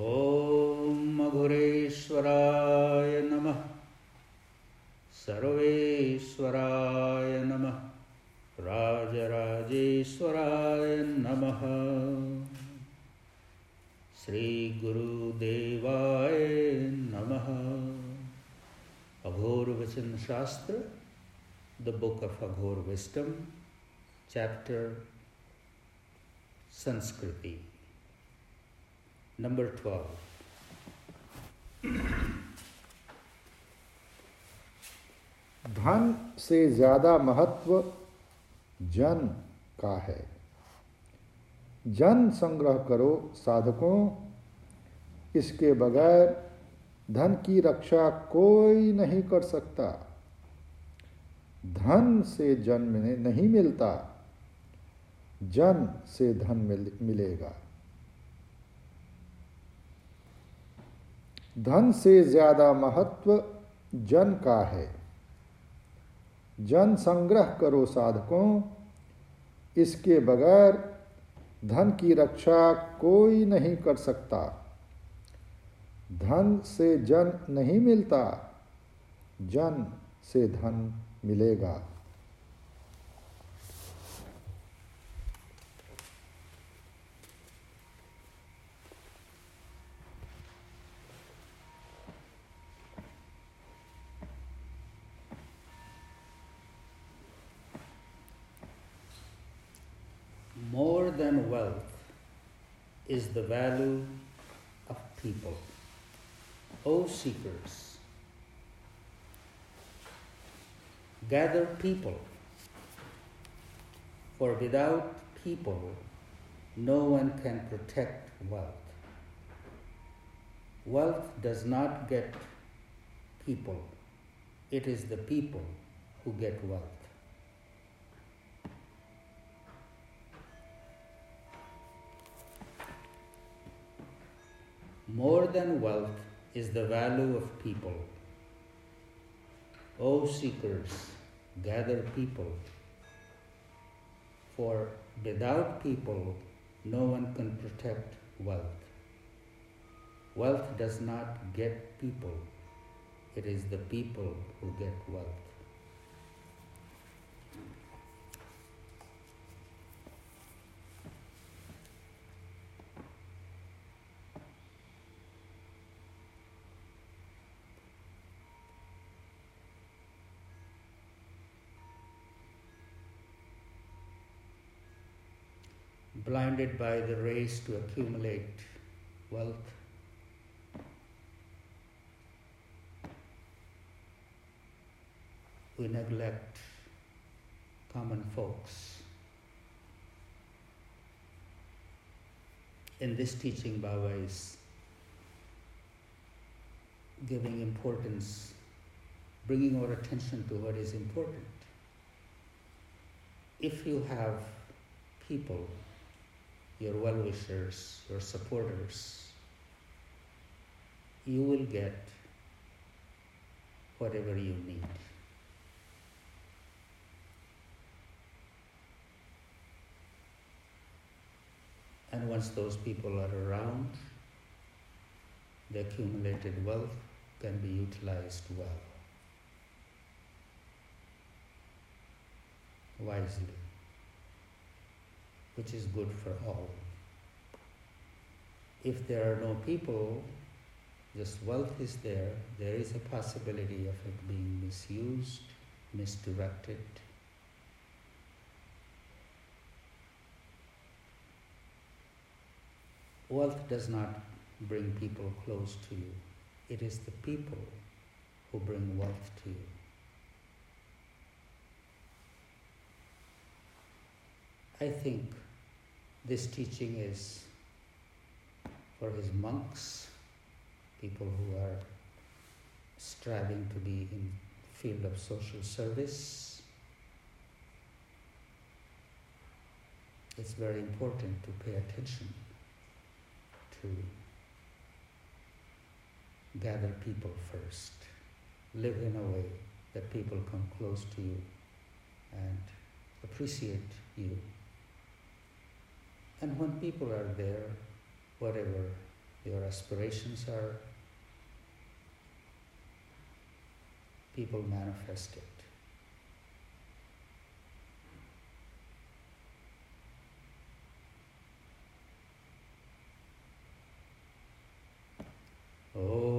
ॐ मघुरेश्वराय नमः। सर्वेश्वराय नमः। राजराजेश्वराय नमः। श्रीगुरुदेवाय नमः। Aghorvachanshastra Shastra the book of Aghor wisdom chapter संस्कृति। Number 12. धन से ज़्यादा महत्व जन का है। जन संग्रह करो साधकों। इसके बगैर धन की रक्षा कोई नहीं कर सकता। धन से जन्म नहीं मिलता। जन से धन मिल, मिलेगा। धन से ज़्यादा महत्व जन का है। जन संग्रह करो साधकों, इसके बगैर धन की रक्षा कोई नहीं कर सकता। धन से जन नहीं मिलता, जन से धन मिलेगा। More than wealth is the value of people. O seekers, gather people, for without people, no one can protect wealth. Wealth does not get people, it is the people who get wealth. More than wealth is the value of people. O seekers, gather people, for without people, no one can protect wealth. Wealth does not get people, it is the people who get wealth. Blinded by the race to accumulate wealth. We neglect common folks. In this teaching, Baba is giving importance, bringing our attention to what is important. If you have people your well wishers, your supporters, you will get whatever you need. And once those people are around, the accumulated wealth can be utilized well, wisely which is good for all. If there are no people, just wealth is there, there is a possibility of it being misused, misdirected. Wealth does not bring people close to you. It is the people who bring wealth to you. I think this teaching is for his monks, people who are striving to be in field of social service. It's very important to pay attention to gather people first. Live in a way that people come close to you and appreciate you. And when people are there, whatever your aspirations are, people manifest it. Oh.